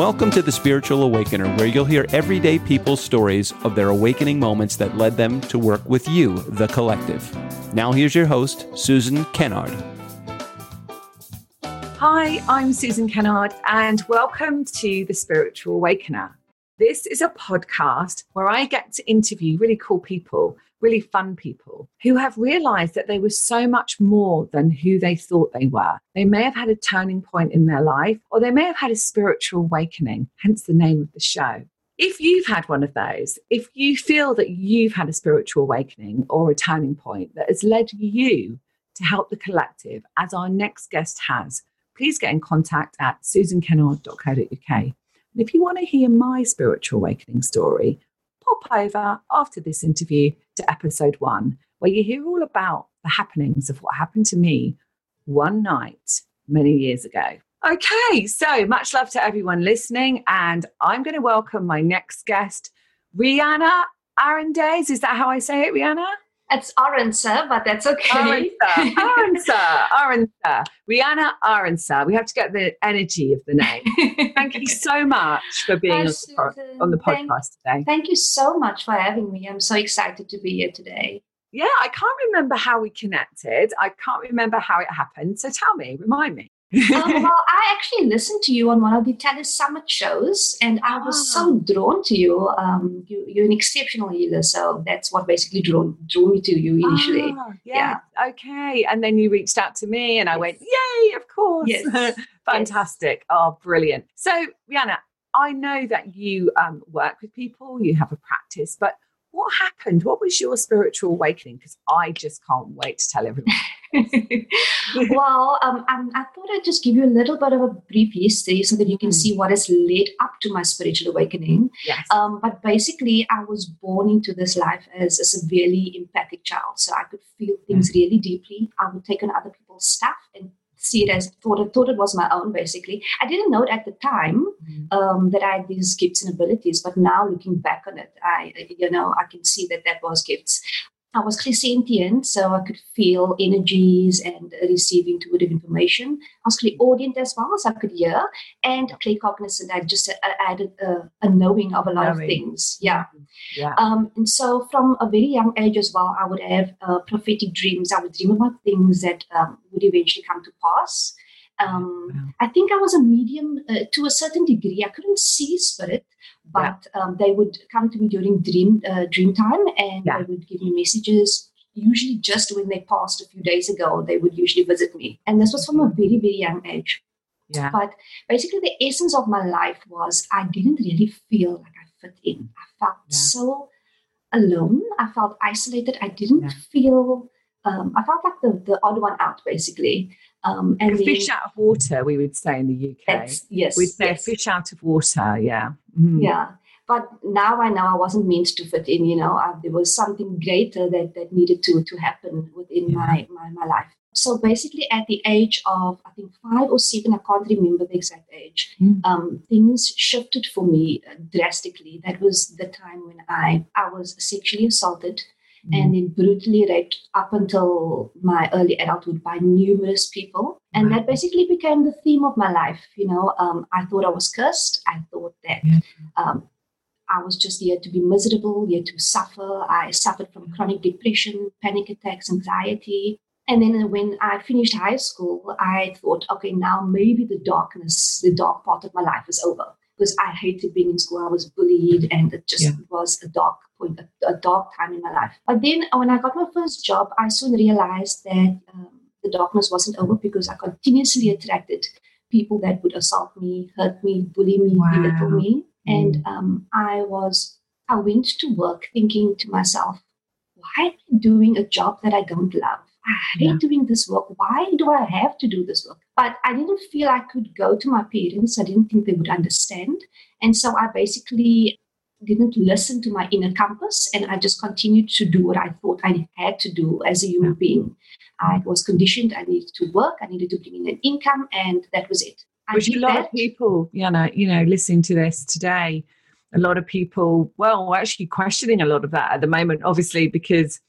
Welcome to the Spiritual Awakener, where you'll hear everyday people's stories of their awakening moments that led them to work with you, the collective. Now, here's your host, Susan Kennard. Hi, I'm Susan Kennard, and welcome to the Spiritual Awakener. This is a podcast where I get to interview really cool people, really fun people who have realized that they were so much more than who they thought they were. They may have had a turning point in their life, or they may have had a spiritual awakening, hence the name of the show. If you've had one of those, if you feel that you've had a spiritual awakening or a turning point that has led you to help the collective, as our next guest has, please get in contact at susankennard.co.uk. And if you want to hear my spiritual awakening story, pop over after this interview to episode one, where you hear all about the happenings of what happened to me one night many years ago. Okay, so much love to everyone listening, and I'm going to welcome my next guest, Riana Arandes. Is that how I say it, Riana? It's Aransa, but that's okay. Aransa, Aransa, Aransa. Riana Aransa. We have to get the energy of the name. Thank you so much for being on the, on the, podcast thank, today. Thank you so much for having me. I'm so excited to be here today. Yeah, I can't remember how we connected. I can't remember how it happened. So tell me, remind me um, well, I actually listened to you on one of the Tennis Summit shows, and I was oh. so drawn to you. Um, you. are an exceptional healer, so that's what basically drew, drew me to you initially. Oh, yeah. yeah. Okay. And then you reached out to me, and I went, "Yay! Of course! Yes. Fantastic! Yes. Oh, brilliant!" So, Riana, I know that you um, work with people, you have a practice, but what happened? What was your spiritual awakening? Because I just can't wait to tell everyone. well, um, um, I thought I'd just give you a little bit of a brief history so that you can mm. see what has led up to my spiritual awakening. Yes. Um, but basically, I was born into this life as a severely empathic child. So I could feel things mm. really deeply. I would take on other people's stuff and see it as thought it, thought it was my own basically i didn't know it at the time mm. um, that i had these gifts and abilities but now looking back on it i you know i can see that that was gifts I was clairsentient, so I could feel energies and receive intuitive information. I was clairaudient as well, so I could hear, and claircognizant. I just added a, a knowing of a lot knowing. of things. Yeah. yeah. Um, and so from a very young age as well, I would have uh, prophetic dreams. I would dream about things that um, would eventually come to pass. Um, wow. I think I was a medium uh, to a certain degree. I couldn't see spirit, but yeah. um, they would come to me during dream uh, dream time and yeah. they would give me messages usually just when they passed a few days ago they would usually visit me and this was from a very very young age yeah. but basically the essence of my life was i didn't really feel like i fit in i felt yeah. so alone i felt isolated i didn't feel um, i felt like the, the odd one out basically um, and a fish out of water, we would say in the UK. Yes, we'd say yes. fish out of water. Yeah, mm. yeah. But now I know I wasn't meant to fit in. You know, I, there was something greater that that needed to to happen within yeah. my, my my life. So basically, at the age of I think five or seven, I can't remember the exact age. Mm. Um, things shifted for me drastically. That was the time when I I was sexually assaulted mm. and then brutally raped up until my early adulthood by numerous people. And that basically became the theme of my life. You know, um, I thought I was cursed. I thought that yeah. um, I was just here to be miserable, here to suffer. I suffered from chronic depression, panic attacks, anxiety. And then when I finished high school, I thought, okay, now maybe the darkness, the dark part of my life is over because I hated being in school. I was bullied, and it just yeah. was a dark point, a, a, dark time in my life. But then when I got my first job, I soon realized that um, the darkness wasn't over because I continuously attracted people that would assault me, hurt me, bully me, wow. belittle me. And mm. um, I was, I went to work thinking to myself, why am I doing a job that I don't love? I hate yeah. doing this work. Why do I have to do this work? But I didn't feel I could go to my parents. I didn't think they would understand. And so I basically didn't listen to my inner compass and I just continued to do what I thought I had to do as a human being. I was conditioned, I needed to work, I needed to bring in an income, and that was it. I Which a lot that. of people, you know, you know, listening to this today, a lot of people, well, we're actually questioning a lot of that at the moment, obviously, because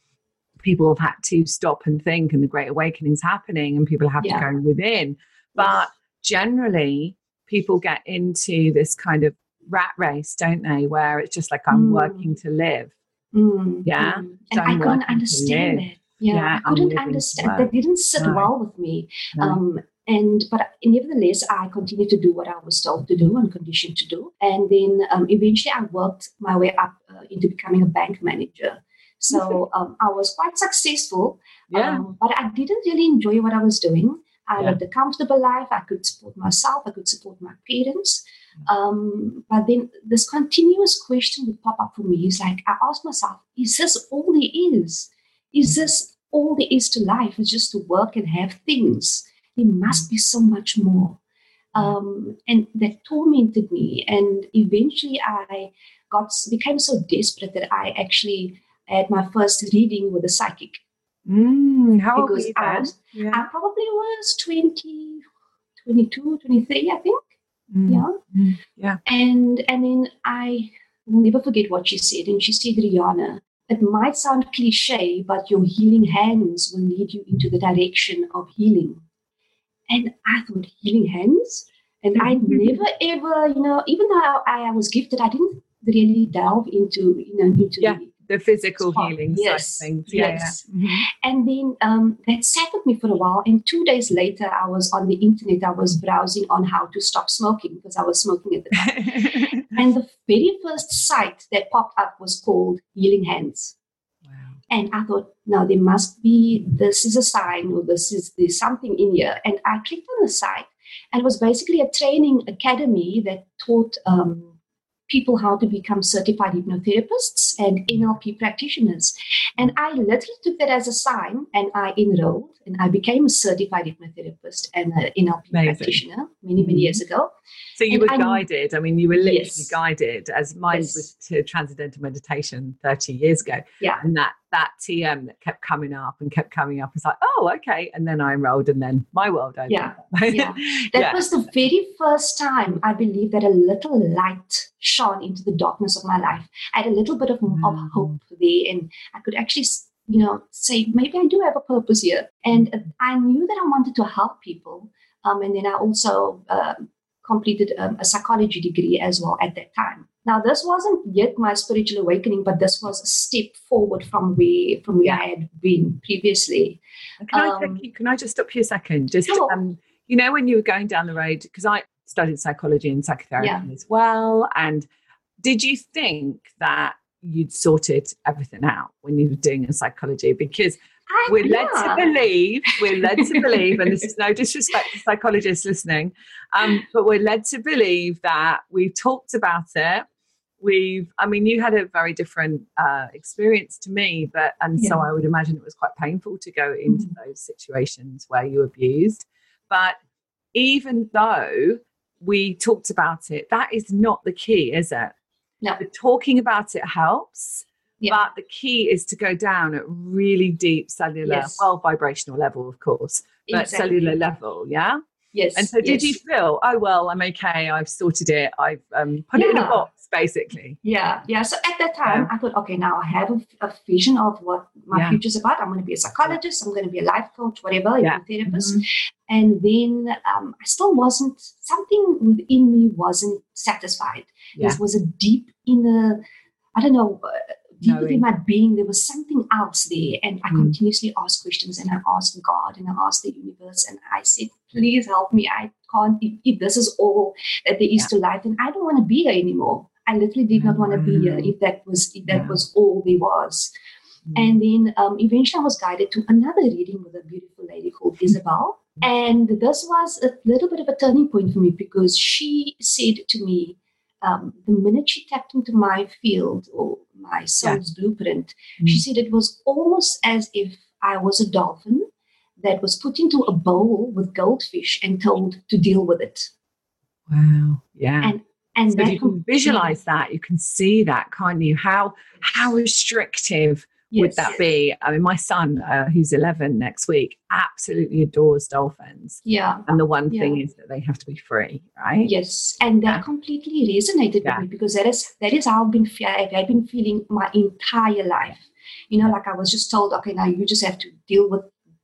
people have had to stop and think and the great awakening's happening and people have yeah. to go within but generally people get into this kind of rat race, don't they? Where it's just like I'm Mm. working to live. Mm, Yeah. mm. And I couldn't understand it. Yeah, Yeah, I couldn't understand. That didn't sit No. well with me. No. Um, and but nevertheless, I continued to do what I was told to do and conditioned to do. And then um, eventually, I worked my way up uh, into becoming a bank manager. So um, I was quite successful, yeah. um, but I didn't really enjoy what I was doing. I Yeah. lived a comfortable life. I could support myself. I could support my parents. Um, but then this continuous question would pop up for me. Is like I asked myself, is this all there is? Is this all there is to life? Is just to work and have things? There must be so much more. Um, and that tormented me. And eventually, I got became so desperate that I actually had my first reading with a psychic. Mm, how old were because you I was- Yeah. I probably was 20, 22, 23, I think. Mm, Yeah. mm, yeah. And and then I will never forget what she said. And she said, Riana, it might sound cliche, but your healing hands will lead you into the direction of healing. And I thought, healing hands? And I never ever, you know, even though I, I was gifted, I didn't really delve into, you know, into Yeah. the The physical healing Yes, things. Yes. yeah. Mhm. And then um, that sat with me for a while. And two days later, I was on the internet. I was browsing on how to stop smoking because I was smoking at the time. and the very first site that popped up was called Healing Hands. wow. And I thought, now there must be, this is a sign or this is, there's something in here. And I clicked on the site and it was basically a training academy that taught um, people how to become certified hypnotherapists and NLP practitioners. And I literally took that as a sign and I enrolled and I became a certified hypnotherapist and an NLP Amazing. practitioner many, many years mm-hmm. ago. So you And were I'm- guided. I mean, you were literally Yes. guided, as mine Yes. was to transcendental meditation 30 years ago. Yeah. And that that TM that kept coming up and kept coming up was like, oh, okay. And then I enrolled, and then my world opened. Yeah. Yeah. That Yeah. was the very first time I believe that a little light shone into the darkness of my life. I had a little bit of, of Mm. hope there, and I could actually, you know, say maybe I do have a purpose here. And uh, I knew that I wanted to help people. Um, and then I also um completed um, a psychology degree as well at that time. Now, this wasn't yet my spiritual awakening, but this was a step forward from where from where I had been previously. Can I Um, take you, can I just stop you a second? Just Sure. um, you know, when you were going down the road, because I studied psychology and psychotherapy Yeah. as well. And did you think that you'd sorted everything out when you were doing a psychology? Because We're led yeah. to believe, we're led to believe, and this is no disrespect to psychologists listening, um, but we're led to believe that we've talked about it. We've, I mean, you had a very different uh, experience to me, but, and so I would imagine it was quite painful to go into those situations where you abused. But even though we talked about it, that is not the key, is it? No. The talking about it helps, Yeah. but the key is to go down at really deep cellular, Yes. well, vibrational level, of course, but Exactly. cellular level, yeah. Yes. And so, did you feel, oh well, I'm okay, I've sorted it, I've um, put it in a box, basically. Yeah, yeah. So at that time, I thought, okay, now I have a, a vision of what my Yeah. future's about. I'm going to be a psychologist. I'm going to be a life coach, whatever, Yeah. therapist. Mhm. And then um, I still wasn't. Something within me wasn't satisfied. Yeah. There was a deep inner, I don't know, uh, deep Knowing. within my being. There was something else there, and I Mm. continuously asked questions, and I asked God, and I asked the universe, and I said, please help me. I can't. If, if this is all that there is to life, then I don't want to be here anymore. I literally did not want to be here if that was if that Yeah. was all there was. Mm. And then um, eventually I was guided to another reading with a beautiful lady called Isabel. And this was a little bit of a turning point for me because she said to me, um, the minute she tapped into my field or my soul's blueprint, she Mm. said it was almost as if I was a dolphin that was put into a bowl with goldfish and told to deal with it. Wow. Yeah. And and so that you can visualize that, you can see that, can't you? How how restrictive would that be? I mean, my son, uh, who's 11 next week, absolutely adores dolphins. Yeah. And the one Yeah. thing is that they have to be free, right? Yes, and that Yeah. completely resonated Yeah. with me because that is that is how I've been I've been feeling my entire life. You know, like I was just told, okay, now you just have to deal with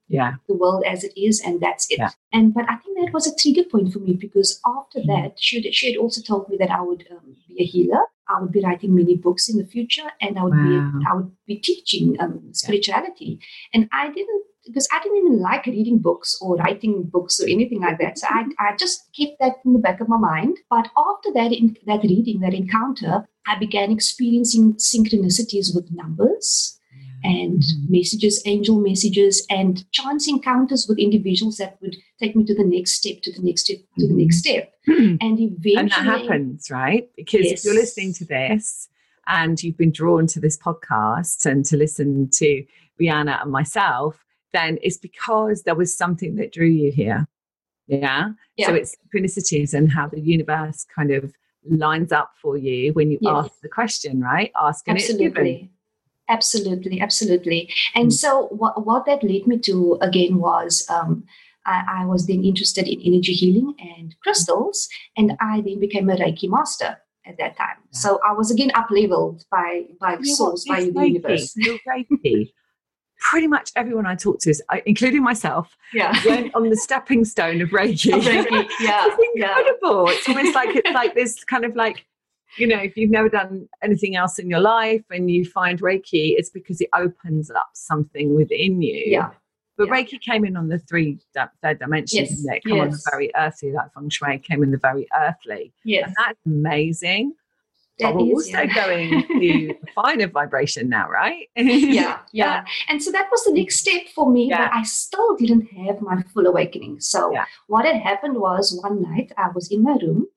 yeah the world as it is and that's it Yeah. and but i think that was a trigger point for me because after Mm. that she had, she had also told me that i would um, be a healer i would be writing many books in the future and i would Wow. be i would be teaching um, spirituality and i didn't because I didn't even like reading books or writing books or anything like that. So I, I just kept that in the back of my mind. But after that, in, that reading, that encounter, I began experiencing synchronicities with numbers and Mhm. messages, angel messages, and chance encounters with individuals that would take me to the next step, to the next step, to the Mhm. next step. And eventually, and that happens, right? Because if you're listening to this and you've been drawn to this podcast and to listen to Riana and myself, then it's because there was something that drew you here. Yeah. yeah. So it's synchronicities and how the universe kind of lines up for you when you Yes. ask the question, right? Ask and it's given. Absolutely absolutely and Mm. so what, what that led me to again was um, I, I was then interested in energy healing and crystals and i then became a reiki master at that time Yeah. so i was again up leveled by by You source by the Reiki. universe Reiki. Pretty much everyone I talk to, is, including myself, yeah went on the stepping stone of Reiki. Reiki, yeah it's yeah incredible. It's almost like it's like this kind of like, you know, if you've never done anything else in your life and you find Reiki, it's because it opens up something within you. yeah But yeah. Reiki came in on the three third dimension, Yes, it? Come on the very earthly, like feng shui came in the very earthly. yes And that's amazing. that but we're is, also yeah. going to finer vibration now, right? yeah, yeah. And so that was the next step for me, Yeah. but I still didn't have my full awakening. So Yeah. what had happened was one night I was in my room,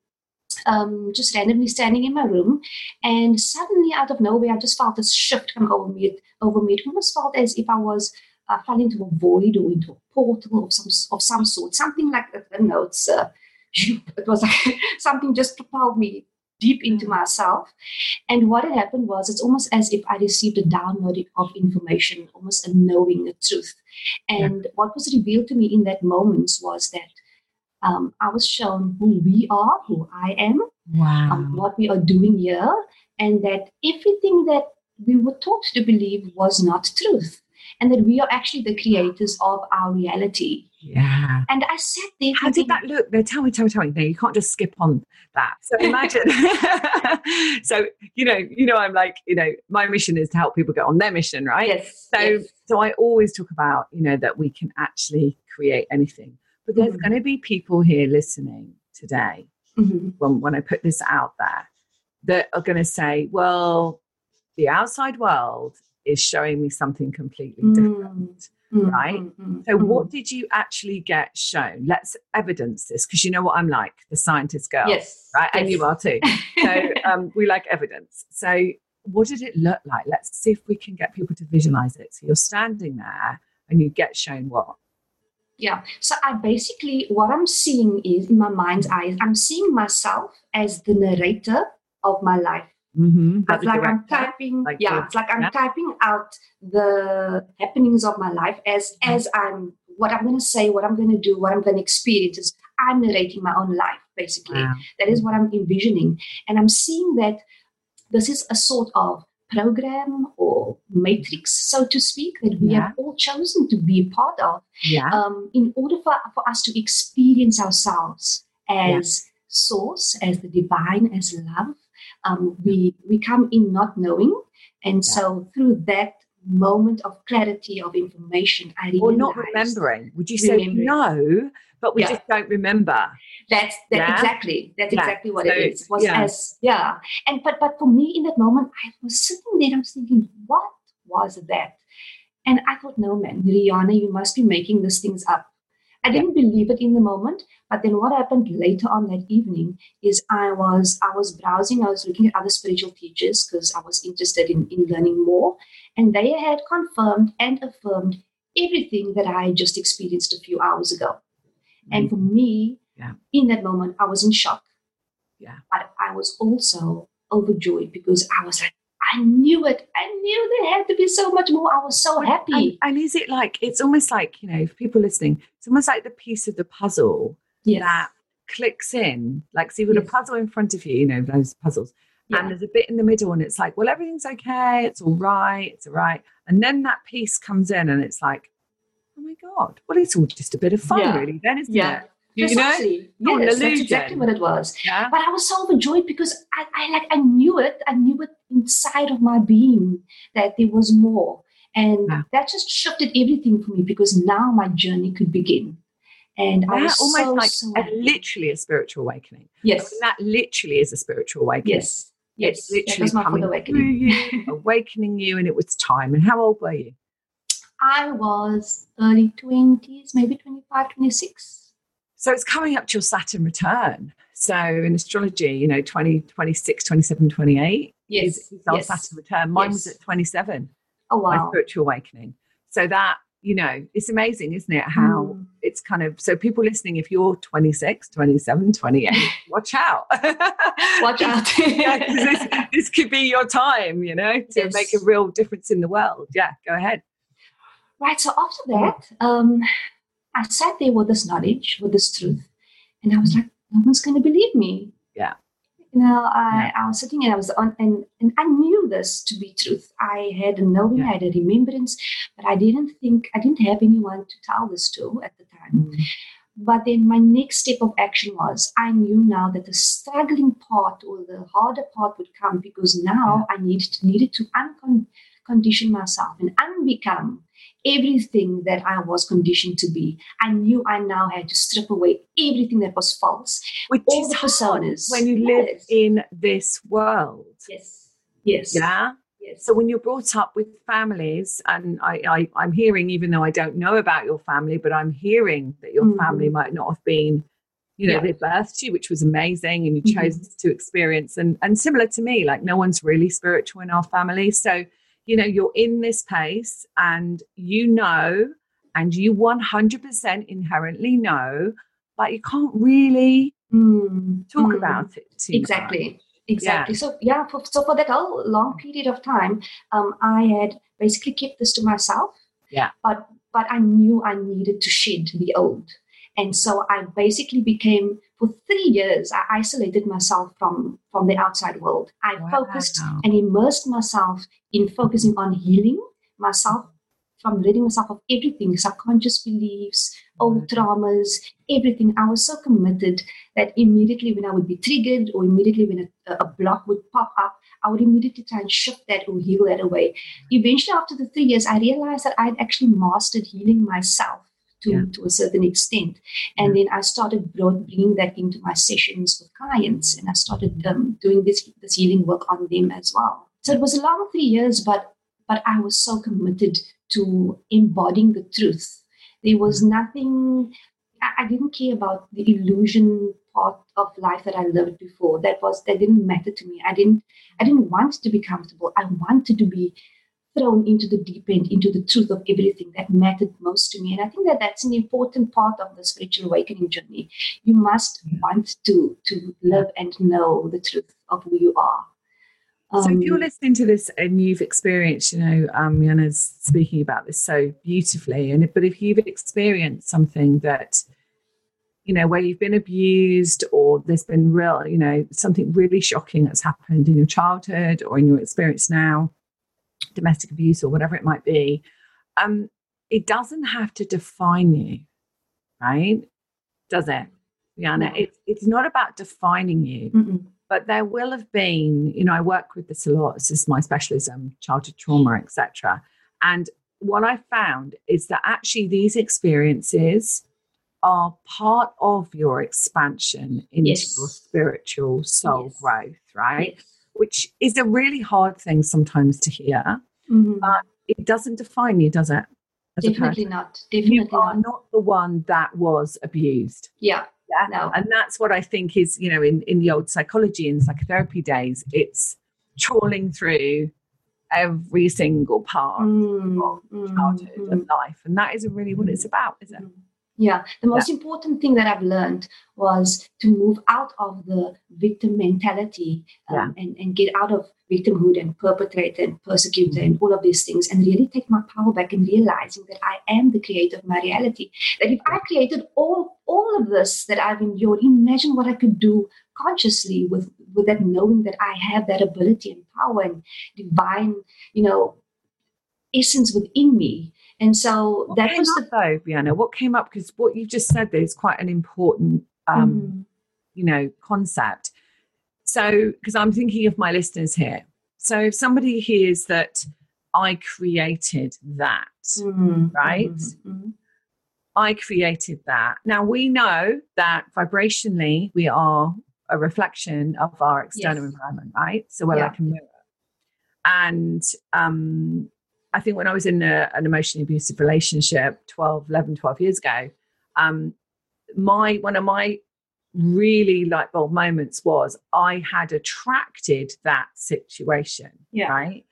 um, just randomly standing in my room, and suddenly out of nowhere I just felt this shift come over me. Over me, it almost felt as if I was uh, fell into a void or into a portal of some of some sort, something like that. I don't know. It's uh, it was like something just propelled me deep into myself. And what had happened was it's almost as if I received a download of information, almost a knowing the truth. And what was revealed to me in that moment was that um, I was shown who we are, who I am, Wow. um, what we are doing here, and that everything that we were taught to believe was not truth. And that we are actually the creators of our reality. yeah. And I sat there. How did that look? No, tell me, tell me, tell me. No, you can't just skip on that. So imagine. so you know, you know, I'm like, you know, my mission is to help people get on their mission, right? Yes. So, yes. so I always talk about, you know, that we can actually create anything. But there's Mhm. going to be people here listening today Mhm. when when I put this out there that are going to say, well, the outside world is showing me something completely different. Mm, Right? mm, mm, So, mm. what did you actually get shown? Let's evidence this because you know what I'm like, the scientist girl, Yes. right? And you are too. So, um, we like evidence. So, what did it look like? Let's see if we can get people to visualize it. So, you're standing there and you get shown what? Yeah. So I basically what I'm seeing is in my mind's eyes, I'm seeing myself as the narrator of my life. Mm-hmm. It's like I'm typing. like yeah, the- it's like I'm yeah. typing out the happenings of my life as Mm-hmm. as I'm what I'm going to say, what I'm going to do, what I'm going to experience. Is I'm narrating my own life basically. Wow. That is what I'm envisioning, and I'm seeing that this is a sort of program or matrix, so to speak, that we Yeah. have all chosen to be a part of Yeah. um, in order for, for us to experience ourselves as source, as the divine, as love, um, we we come in not knowing, and Yeah. so through that moment of clarity of information, I or not remembering. Would you say know, but we Yeah. just don't remember? That's that Yeah? exactly. That's Yeah. exactly what So, it is. Was yeah. as yeah, and but but for me in that moment, I was sitting there. I was thinking, what was that? And I thought, no, man, Riana, you must be making these things up. I didn't believe it in the moment, but then what happened later on that evening is I was I was browsing, I was looking at other spiritual teachers because I was interested in, in learning more, and they had confirmed and affirmed everything that I just experienced a few hours ago. And for me, Yeah. in that moment, I was in shock. Yeah. But I was also overjoyed because I was like, I knew it. I knew there had to be so much more. I was so happy. And, and is it like it's almost like you know, for people listening, it's almost like the piece of the puzzle yes. that clicks in. Like, so you've got Yes. a puzzle in front of you, you know, those puzzles, Yeah. and there's a bit in the middle, and it's like, well, everything's okay, it's all right, it's all right, and then that piece comes in, and it's like, oh my God, well, it's all just a bit of fun, Yeah. really, then, isn't Yeah. it? You know? Precisely. Not an Yes, that's exactly what it was. Yeah. But I was so overjoyed because I, I like I knew it. I knew it inside of my being that there was more. And that just shifted everything for me because now my journey could begin. And I was almost so, like so a, literally a spiritual awakening. I yes, mean, that literally is a spiritual awakening. yes, yes. It's That literally was my coming awakening. you, awakening you, and it was time. And how old were you? I was early 20s, maybe 25, 26. So it's coming up to your Saturn return. So in astrology, you know, 20, 26, 27, 28 Yes, is, is our yes. Saturn return. Mine was at 27, Oh, my wow. spiritual awakening. So that, you know, it's amazing, isn't it? How Mm. it's kind of, so people listening, if you're 26, 27, 28, watch out. Watch out. Yeah, this, this could be your time, you know, to Yes. make a real difference in the world. Yeah, go ahead. Right. So after that, um, I sat there with this knowledge, with this truth, and I was mm. like, no one's going to believe me. Yeah. You know, I, I was sitting and I was on, and, and I knew this to be truth. I had a knowing, Yeah. I had a remembrance, but I didn't think, I didn't have anyone to tell this to at the time. Mm. But then my next step of action was I knew now that the struggling part or the harder part would come because now I needed needed to uncondition myself and unbecome everything that I was conditioned to be. I knew I now had to strip away everything that was false. Which All is the personas. when you live Yes. in this world. Yes. Yes. Yeah. Yes. So when you're brought up with families, and I, I, I'm hearing, even though I don't know about your family, but I'm hearing that your Mhm. family might not have been, you know, Yeah. they birthed you, which was amazing, and you Mhm. chose to experience. And and similar to me, like no one's really spiritual in our family. So, you know, you're in this place, and you know, and you 100% inherently know, but you can't really Mm, talk mm. about it. Too much. exactly exactly so yeah for, so for that whole long period of time um, i had basically kept this to myself Yeah. but but i knew i needed to shed the old and so i basically became for three years i isolated myself from from the outside world. I focused and immersed myself in focusing on healing myself from letting myself of everything subconscious beliefs old traumas everything. I was so committed that immediately when I would be triggered or immediately when a, a block would pop up, I would immediately try and shift that or heal that away. Eventually, after the three years, I realized that I'd actually mastered healing myself to, Yeah. to a certain extent. And then I started brought, bringing that into my sessions with clients and I started um, doing this, this healing work on them as well. So it was a long three years, but but I was so committed to embodying the truth. There was nothing I, I didn't care about the illusion part of life that I lived before. That was that didn't matter to me. I didn't I didn't want to be comfortable. I wanted to be thrown into the deep end, into the truth of everything that mattered most to me. And I think that that's an important part of the spiritual awakening journey. You must want to to live and know the truth of who you are. So if you're Um, listening to this and you've experienced, you know, um, Riana's speaking about this so beautifully, and but if you've experienced something that, you know, where you've been abused or there's been real, you know, something really shocking that's happened in your childhood or in your experience now, domestic abuse or whatever it might be, um, it doesn't have to define you, right? Does it, Riana? No. It's it's not about defining you mm-mm. but there will have been you know i work with this a lot this is my specialism childhood trauma etc and what i found is that actually these experiences are part of your expansion into Yes. your spiritual soul Yes. growth right Yes. Which is a really hard thing sometimes to hear Mhm. But it doesn't define you does it as Definitely not. you are not. not the one that was abused Yeah. yeah. No. And that's what I think is, you know, in, in the old psychology and psychotherapy days, it's trawling through every single part Mm, of mm, childhood mm. and life. And that isn't really what it's about, is it? Yeah, the most important thing that I've learned was to move out of the victim mentality um, and, and get out of victimhood and perpetrator and persecutor Mm-hmm. and all of these things and really take my power back and realizing that I am the creator of my reality. That if I created all all of this that I've endured, imagine what I could do consciously with, with that knowing that I have that ability and power and divine, you know, essence within me And so what that was the though, Riana. What came up because what you've just said there is quite an important, um, mm-hmm. you know, concept. So, because I'm thinking of my listeners here. So, if somebody hears that I created that, mm-hmm. right? Mm-hmm. mm-hmm. I created that. Now we know that vibrationally we are a reflection of our external yes. environment, right? So we're yeah. like a mirror. And um, I think when I was in a, an emotionally abusive relationship 12, 11, 12 years ago, um, my one of my really light bulb moments was I had attracted that situation. Yeah. Right.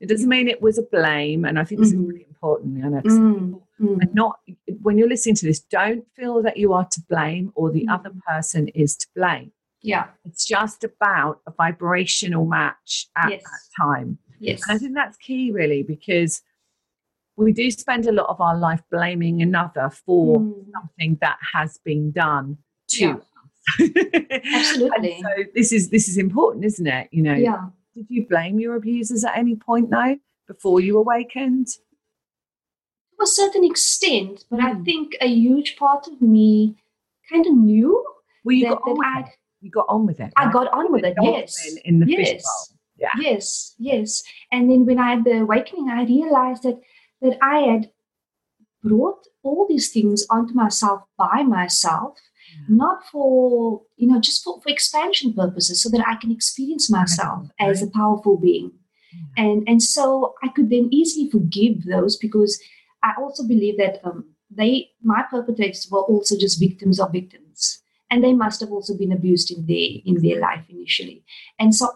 It doesn't mean it was a blame. And I think this mm-hmm. is really important. You know, mm-hmm. And not when you're listening to this, don't feel that you are to blame or the mm-hmm. other person is to blame. Yeah. It's just about a vibrational match at yes. that time. Yes. And I think that's key, really, because we do spend a lot of our life blaming another for mm. something that has been done to yeah. us. Absolutely. so this is this is important, isn't it? You know. Yeah. Did you blame your abusers at any point though, before you awakened? To a certain extent, but mm. I think a huge part of me kind of knew well, you that, got on that with it. You got on with it. Right? I got on with it. Yes. In the yes. fishbowl. Yeah. Yes, yes. And then when I had the awakening, I realized that that I had brought all these things onto myself by myself, mm. not for you know just for, for expansion purposes, so that I can experience myself right. as a powerful being. Yeah. And and so I could then easily forgive those because I also believe that um, they my perpetrators were also just victims of victims and they must have also been abused in their in their life initially and so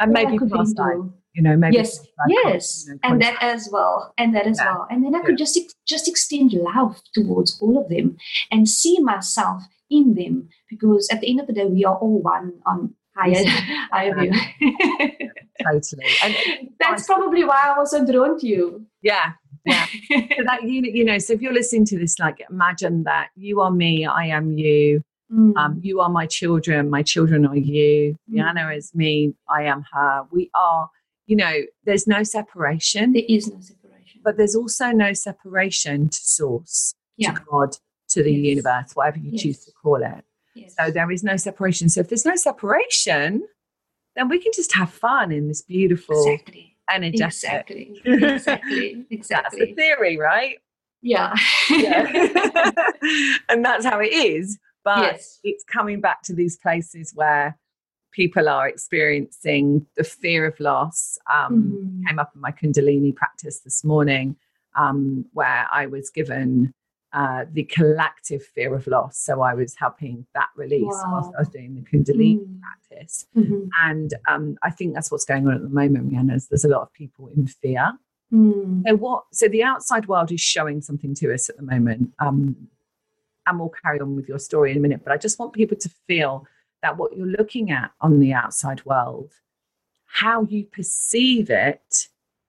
and maybe past life, you know, maybe yes, yes, you know, and that as well, and that as yeah. well, and then I could yeah. just just extend love towards all of them and see myself in them because at the end of the day, we are all one on higher higher view. totally, and that's probably why I was so drawn to you. Yeah, yeah. so that you you know, so if you're listening to this, like imagine that you are me, I am you. Mm. Um, you are my children, my children are you. Mm. is me, I am her. We are, you know, there's no separation. There is no separation. But there's also no separation to source, yeah. to God, to the yes. universe, whatever you yes. choose to call it. Yes. So there is no separation. So if there's no separation, then we can just have fun in this beautiful exactly. energetic. Exactly. Exactly. Exactly. that's the theory, right? Yeah. yeah. and that's how it is. But yes. it's coming back to these places where people are experiencing the fear of loss. Um, mm-hmm. Came up in my Kundalini practice this morning, um, where I was given uh, the collective fear of loss. So I was helping that release wow. whilst I was doing the Kundalini mm. practice. Mm-hmm. And um, I think that's what's going on at the moment, Riana, is there's a lot of people in fear. Mm. So what? So the outside world is showing something to us at the moment. Um, and we'll carry on with your story in a minute. But I just want people to feel that what you're looking at on the outside world, how you perceive it,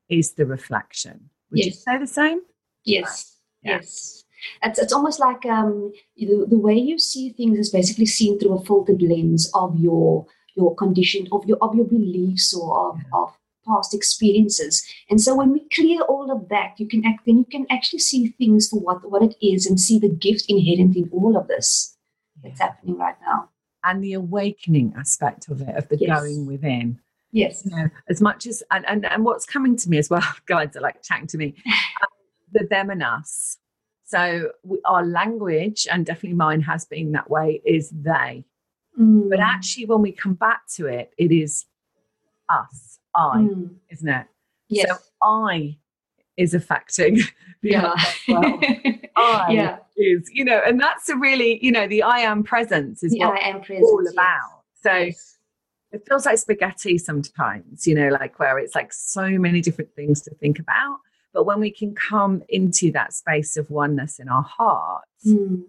is the reflection. Would yes. you say the same? Yes. Yeah. Yes. It's, it's almost like um, the, the way you see things is basically seen through a filtered lens of your your condition, of your of your beliefs or of, yeah. of past experiences. And so when we clear all of that, you can act then you can actually see things for what, what it is and see the gift inherent in all of this that's happening right now. And the awakening aspect of it, of the yes. going within. Yes. You know, as much as and, and and what's coming to me as well, guides are like chatting to me, um, the them and us. So we, our language, and definitely mine has been that way, is they. Mm. But actually, when we come back to it, it is us I, mm. isn't it? Yes. So I is affecting the yeah. well. I yeah. is, you know, and that's a really, you know, the I am presence is what I am presence, all about. So yes. it feels like spaghetti sometimes, you know, like where it's like so many different things to think about. But when we can come into that space of oneness in our hearts, mm.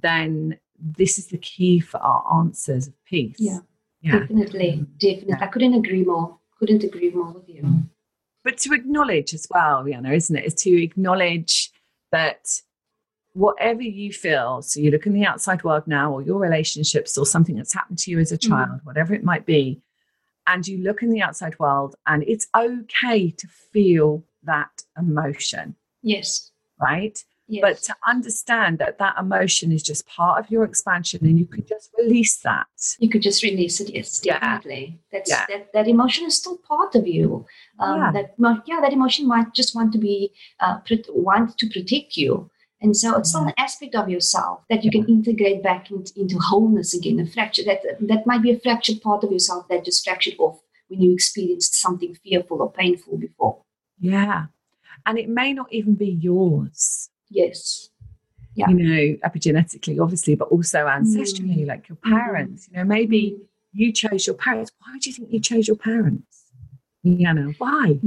then this is the key for our answers of peace. Yeah. yeah. Definitely. Definitely. Yeah. I couldn't agree more couldn't agree more with you. But to acknowledge as well, Riana, isn't it? Is to acknowledge that whatever you feel, so you look in the outside world now, or your relationships, or something that's happened to you as a mm. child, mm. whatever it might be, and you look in the outside world, and it's okay to feel that emotion. Yes. right? Yes. But to understand that that emotion is just part of your expansion and you could just release that. You could just release it, yes, definitely. Yeah. That's, yeah. That, that emotion is still part of you. Um, yeah. That, yeah, that emotion might just want to be, uh, want to protect you. And so it's still an aspect of yourself that you can integrate back into, into wholeness again. A fracture that that might be a fractured part of yourself that just fractured off when you experienced something fearful or painful before. Yeah. And it may not even be yours. Yes. Yeah. You know, epigenetically, obviously, but also ancestrally, mm. like your parents. Mm. You know, maybe mm. you chose your parents. Why do you think you chose your parents? Yana, why?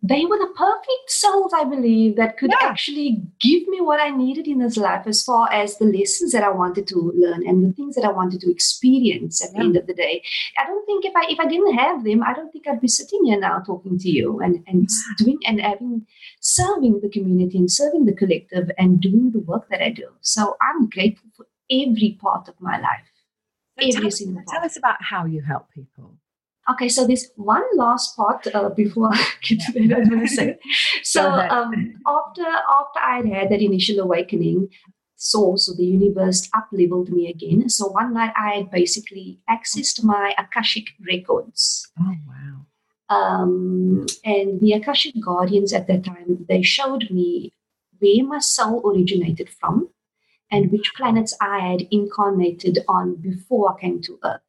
They were the perfect souls, I believe, that could yeah. actually give me what I needed in this life as far as the lessons that I wanted to learn and the things that I wanted to experience at yeah. the end of the day. I don't think if I if I didn't have them, I don't think I'd be sitting here now talking to you and, and doing and having serving the community and serving the collective and doing the work that I do. So I'm grateful for every part of my life. So every tell, single part. Tell us about how you help people. Okay, so this one last part uh, before I get to that, I'm going to say. So um, after after I had had that initial awakening, source or the universe up leveled me again. So one night I had basically accessed my Akashic records. Oh wow. Um, and the Akashic guardians at that time they showed me where my soul originated from and which planets I had incarnated on before I came to Earth.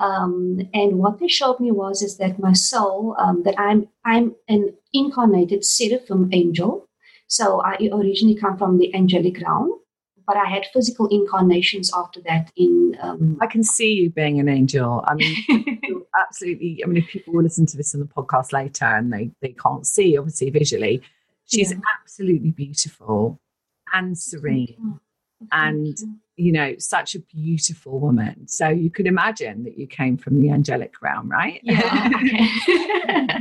Um, and what they showed me was is that my soul, um, that I'm I'm an incarnated seraphim angel. So I originally come from the angelic realm, but I had physical incarnations after that. In um, I can see you being an angel. I mean, absolutely. I mean, if people will listen to this in the podcast later and they they can't see, obviously visually, she's yeah. absolutely beautiful and serene, and you know, such a beautiful woman. So you could imagine that you came from the angelic realm, right? Yeah.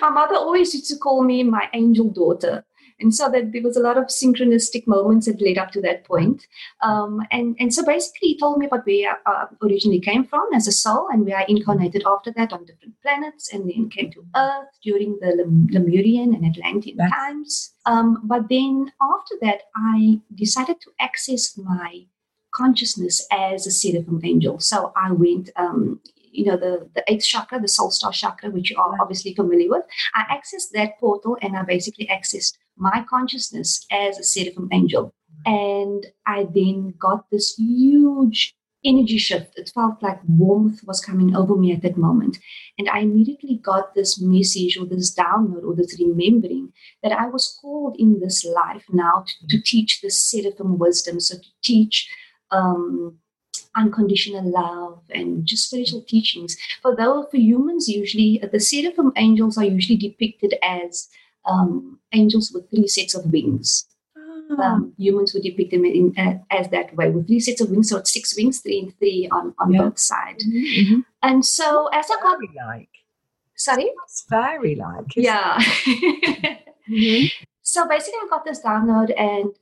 my mother always used to call me my angel daughter. And so that there was a lot of synchronistic moments that led up to that point. Um, and, and so basically, he told me about where I originally came from as a soul and where I incarnated after that on different planets and then came to Earth during the Lemurian and Atlantean times. Um, but then after that, I decided to access my consciousness as a seraphim angel. So I went, um, you know, the, the eighth chakra, the soul star chakra, which you are obviously familiar with. I accessed that portal and I basically accessed my consciousness as a seraphim angel. And I then got this huge energy shift. It felt like warmth was coming over me at that moment. And I immediately got this message or this download or this remembering that I was called in this life now to, to teach the seraphim wisdom. So to teach um, unconditional love and just spiritual teachings. For though for humans, usually the seraphim angels are usually depicted as um, angels with three sets of wings. Ah. Um, humans would depict them in, uh, as that way with three sets of wings, so it's six wings, three and three on, on yeah. both sides. Mm-hmm, mm-hmm. And so as I got like, sorry, it's fairy like, yeah. mm-hmm. So basically, I got this download, and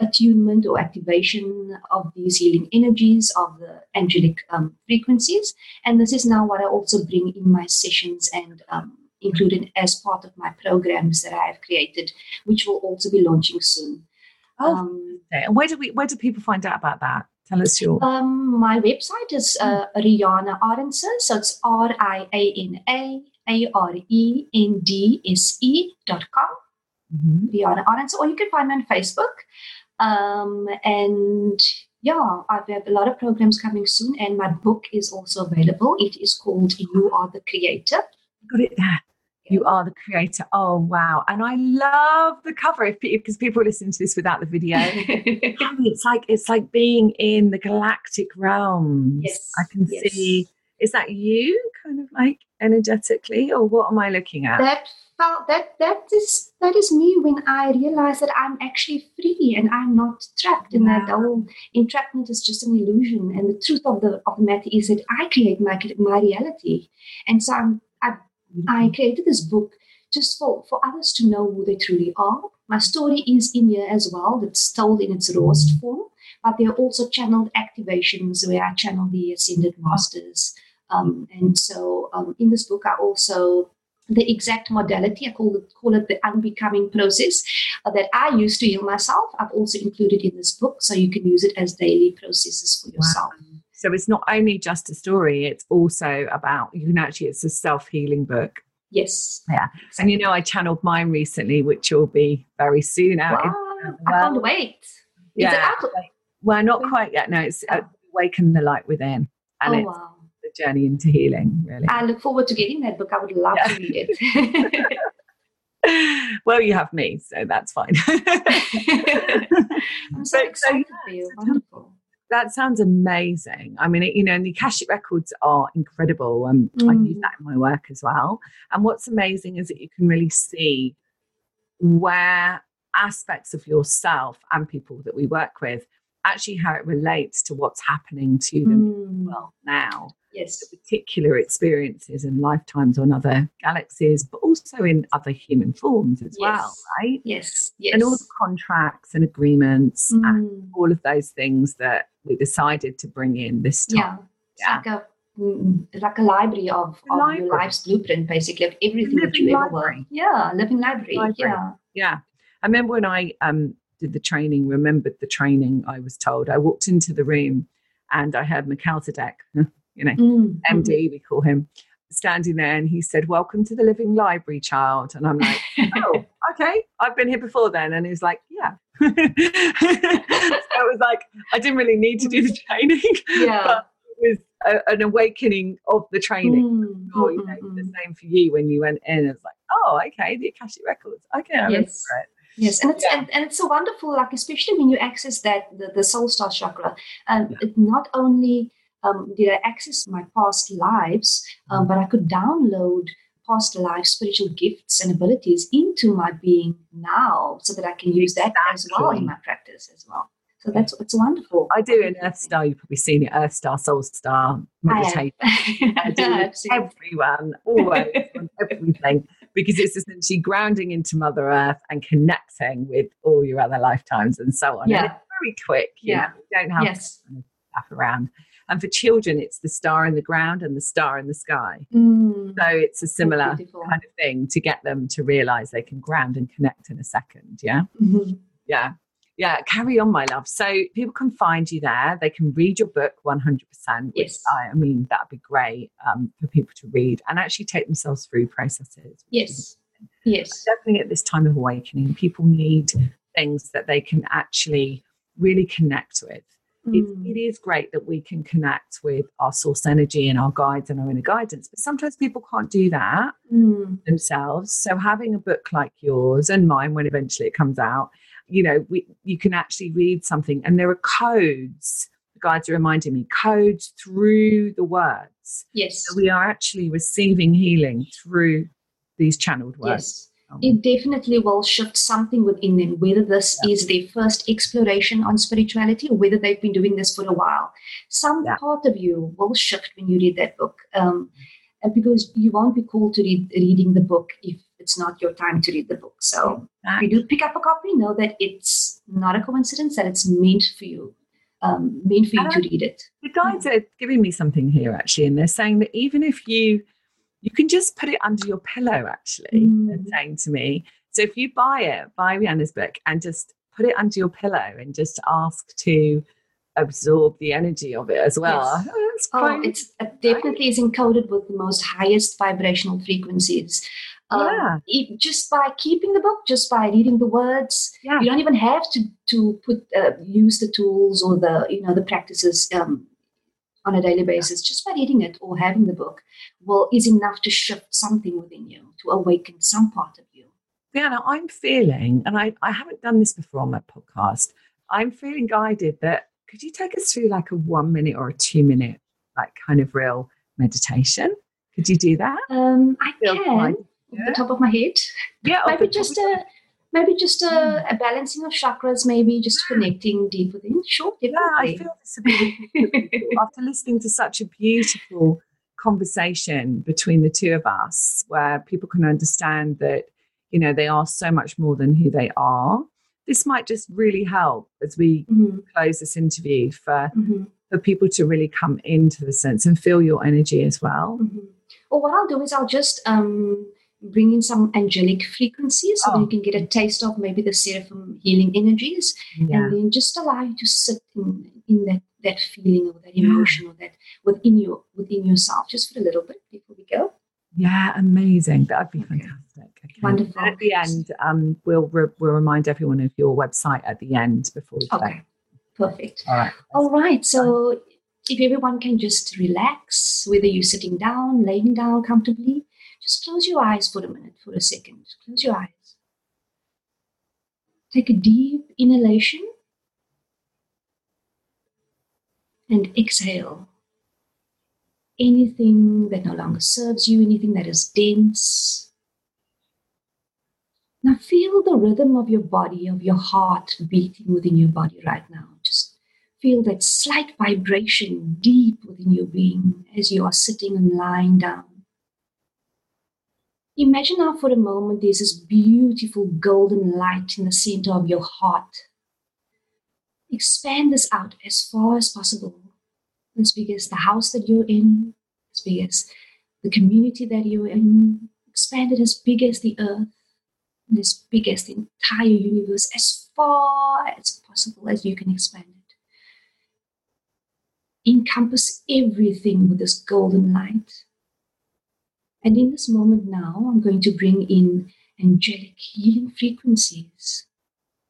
attunement or activation of these healing energies of the angelic um, frequencies. And this is now what I also bring in my sessions and um, included as part of my programs that I have created, which will also be launching soon. Oh, um, where do we? Where do people find out about that? Tell us your. Um, my website is uh, Riana Arendse, so it's R I A N A A R E N D S E dot com. Mm-hmm. Riana Arendse, or you can find me on Facebook. Um, and yeah, I have a lot of programs coming soon, and my book is also available. It is called You Are the Creator. Got it there. You are the creator. Oh wow! And I love the cover. If because people listen to this without the video, it's like it's like being in the galactic realms. Yes, I can yes. see. Is that you, kind of like energetically, or what am I looking at? That felt that that is that is me when I realize that I'm actually free and I'm not trapped in that whole entrapment is just an illusion. And the truth of the of the matter is that I create my my reality. And so I'm, I I mm-hmm. created this book just for, for others to know who they truly are. My story is in here as well, that's told in its rawest form, but there are also channeled activations where I channel the ascended masters. Um, and so um, in this book, I also the exact modality. I call it, call it the unbecoming process uh, that I use to heal myself. I've also included in this book, so you can use it as daily processes for yourself. Wow. So it's not only just a story; it's also about you can actually it's a self healing book. Yes. Yeah. Exactly. And you know, I channeled mine recently, which will be very soon out. Wow. Well. I can't wait. Yeah. Well, not quite yet. No, it's uh, Awaken the Light Within. And oh, wow. The journey into healing, really. I look forward to getting that book. I would love yeah. to read it. well, you have me, so that's fine. I'm so excited for you. Wonderful that sounds amazing. I mean, it, you know, and the Akashic records are incredible. Um, mm. I use mm. that in my work as well. And what's amazing is that you can really see where aspects of yourself and people that we work with actually how it relates to what's happening to them mm. well now yes. particular experiences and lifetimes on other galaxies but also in other human forms as yes. well right? Yes. Yes and all the contracts and agreements mm. and all of those things that we decided to bring in this time. Yeah, yeah. like a mm, like a library of, of library. your life's blueprint basically of everything that you ever were yeah living library. library. Yeah. Yeah. I remember when i um did the training remembered the training i was told. I walked into the room and i heard Melchizedek you know, mm-hmm. MD, we call him, standing there and he said, Welcome to the Living Library, child. And I'm like, Oh, okay, I've been here before then. And he's like, Yeah. so I was like, I didn't really need to do the training. Yeah. But it was a, an awakening of the training. Mm-hmm. You know, mm-hmm. the same for you when you went in. It's like, oh, okay, the Akashic Records. Okay, I yes. remember it. Yes, and it's yeah. and, and, it's so wonderful, like especially when you access that the, the soul star chakra, and um, yeah. it not only um, did I access my past lives, um, but I could download past life spiritual gifts and abilities into my being now so that I can use that as well in my practice as well. So that's it's wonderful. I do an Earth Star. You've probably seen it, Earth Star, Soul Star meditation. I, I do everyone, always, everything, because it's essentially grounding into Mother Earth and connecting with all your other lifetimes and so on. Yeah. Very quick. yeah. Know, you don't have yes. to stuff around. And for children, it's the star in the ground and the star in the sky. Mm. So it's a similar kind of thing to get them to realize they can ground and connect in a second. Yeah. Mm-hmm. Yeah. Yeah. Carry on, my love. So people can find you there. They can read your book 100%. Yes. I, I mean, that'd be great um, for people to read and actually take themselves through processes. Yes. Yes. Definitely at this time of awakening, people need things that they can actually really connect with Mm. It, it is great that we can connect with our source energy and our guides and our inner guidance, but sometimes people can't do that mm. themselves. So having a book like yours and mine, when eventually it comes out, you know, we, you can actually read something, and there are codes. The guides are reminding me codes through the words. Yes, so we are actually receiving healing through these channeled words. Yes it definitely will shift something within them, whether this yeah. is their first exploration on spirituality or whether they've been doing this for a while. Some yeah. part of you will shift when you read that book. Um, because you won't be called to read reading the book if it's not your time to read the book. So if you do pick up a copy, know that it's not a coincidence that it's meant for you. Um, meant for you and to read it. The guides are giving me something here actually, and they're saying that even if you you can just put it under your pillow, actually, mm. saying to me. So if you buy it, buy Riana's book and just put it under your pillow and just ask to absorb the energy of it as well. Yes. Oh, oh it's it definitely is encoded with the most highest vibrational frequencies. Um, yeah. It, just by keeping the book, just by reading the words, yeah. you don't even have to to put uh, use the tools or the you know the practices um, on a daily basis, just by reading it or having the book, will is enough to shift something within you, to awaken some part of you. Yeah, I'm feeling, and I, I haven't done this before on my podcast, I'm feeling guided that could you take us through like a one minute or a two minute, like kind of real meditation? Could you do that? Um, I Feel can, yeah. the top of my head. Yeah, maybe just a maybe just a, a, balancing of chakras, maybe just connecting deep within. Sure, definitely. Yeah, I feel this ability after listening to such a beautiful conversation between the two of us, where people can understand that you know they are so much more than who they are. This might just really help as we mm-hmm. close this interview for mm-hmm. for people to really come into the sense and feel your energy as well. Mm-hmm. Well, what I'll do is I'll just um, bring in some angelic frequencies so oh. you can get a taste of maybe the seraphim healing energies. Yeah. and then just allow you to sit in, in that that feeling or that emotion yeah. or that within you within yourself just for a little bit before we go. Yeah amazing. That'd be fantastic. Okay. wonderful. At the end um, we'll re- we'll remind everyone of your website at the end before we okay. perfect. All right. All right. So if everyone can just relax whether you're sitting down laying down comfortably just close your eyes for a minute, for a second. Close your eyes. Take a deep inhalation and exhale. Anything that no longer serves you, anything that is dense. Now feel the rhythm of your body, of your heart beating within your body right now. Just feel that slight vibration deep within your being as you are sitting and lying down. Imagine now for a moment there's this beautiful golden light in the center of your heart. Expand this out as far as possible, as big as the house that you're in, as big as the community that you're in. Expand it as big as the earth, and as big as the entire universe, as far as possible as you can expand it. Encompass everything with this golden light and in this moment now, I'm going to bring in angelic healing frequencies,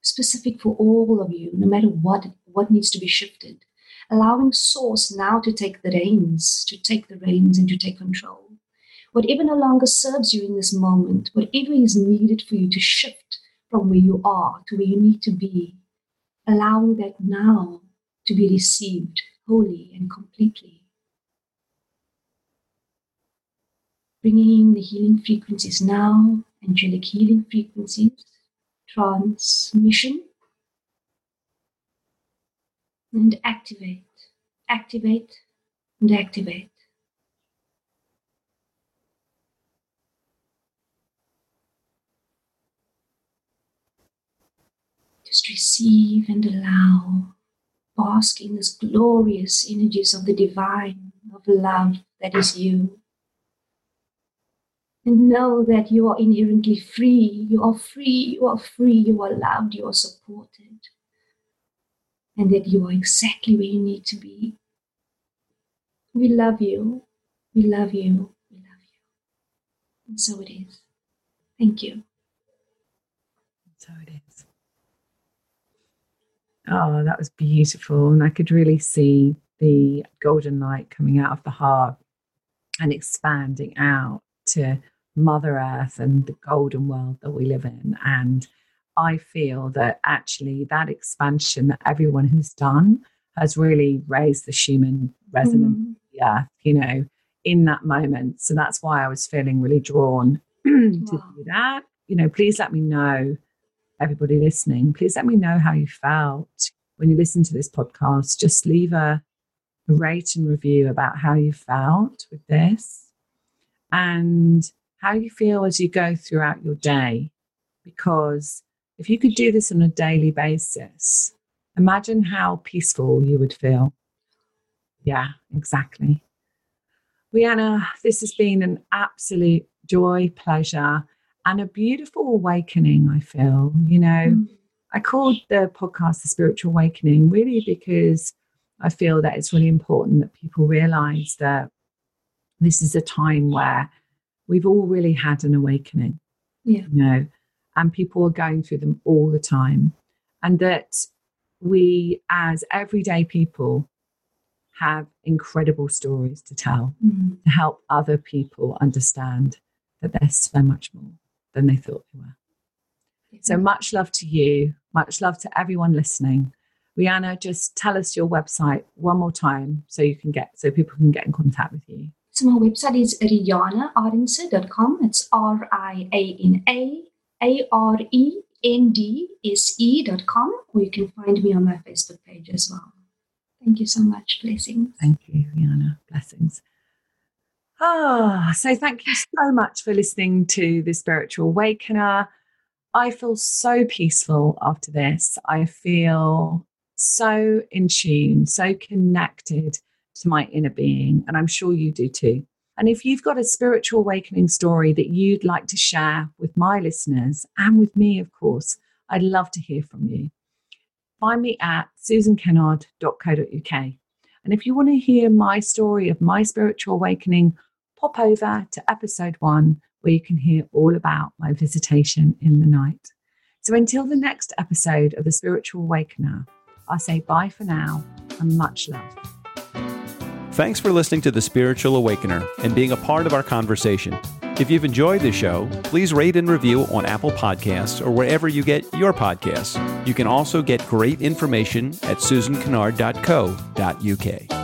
specific for all of you, no matter what, what needs to be shifted. Allowing Source now to take the reins, to take the reins and to take control. Whatever no longer serves you in this moment, whatever is needed for you to shift from where you are to where you need to be, allowing that now to be received wholly and completely. Bringing the healing frequencies now, angelic healing frequencies, transmission, and activate, activate, and activate. Just receive and allow, bask in this glorious energies of the divine, of love that is you and know that you are inherently free. You are free, you are free, you are loved, you are supported, and that you are exactly where you need to be. We love you, we love you, we love you. And so it is. Thank you. So it is. Oh, that was beautiful. And I could really see the golden light coming out of the heart and expanding out to Mother Earth and the golden world that we live in. And I feel that actually that expansion that everyone has done has really raised the human resonance, mm. yeah, you know, in that moment. So that's why I was feeling really drawn to wow. do that. You know, please let me know, everybody listening, please let me know how you felt when you listen to this podcast. Just leave a, a rate and review about how you felt with this. And how you feel as you go throughout your day. Because if you could do this on a daily basis, imagine how peaceful you would feel. Yeah, exactly. Riana, this has been an absolute joy, pleasure, and a beautiful awakening, I feel. You know, mm. I called the podcast The Spiritual Awakening really because I feel that it's really important that people realize that this is a time where we've all really had an awakening. Yeah. You know, and people are going through them all the time. And that we, as everyday people, have incredible stories to tell mm-hmm. to help other people understand that there's so much more than they thought they were. So much love to you. Much love to everyone listening. Riana, just tell us your website one more time so you can get so people can get in contact with you. So my website is rianaarendse.com. It's R I A N A A R E N D S E.com, or you can find me on my Facebook page as well. Thank you so much. Blessings. Thank you, Riana. Blessings. Ah, so thank you so much for listening to the Spiritual Awakener. I feel so peaceful after this. I feel so in tune, so connected to my inner being. And I'm sure you do too. And if you've got a spiritual awakening story that you'd like to share with my listeners and with me, of course, I'd love to hear from you. Find me at susankennard.co.uk. And if you want to hear my story of my spiritual awakening, pop over to episode one, where you can hear all about my visitation in the night. So until the next episode of The Spiritual Awakener, I say bye for now and much love. Thanks for listening to The Spiritual Awakener and being a part of our conversation. If you've enjoyed this show, please rate and review on Apple Podcasts or wherever you get your podcasts. You can also get great information at susankennard.co.uk.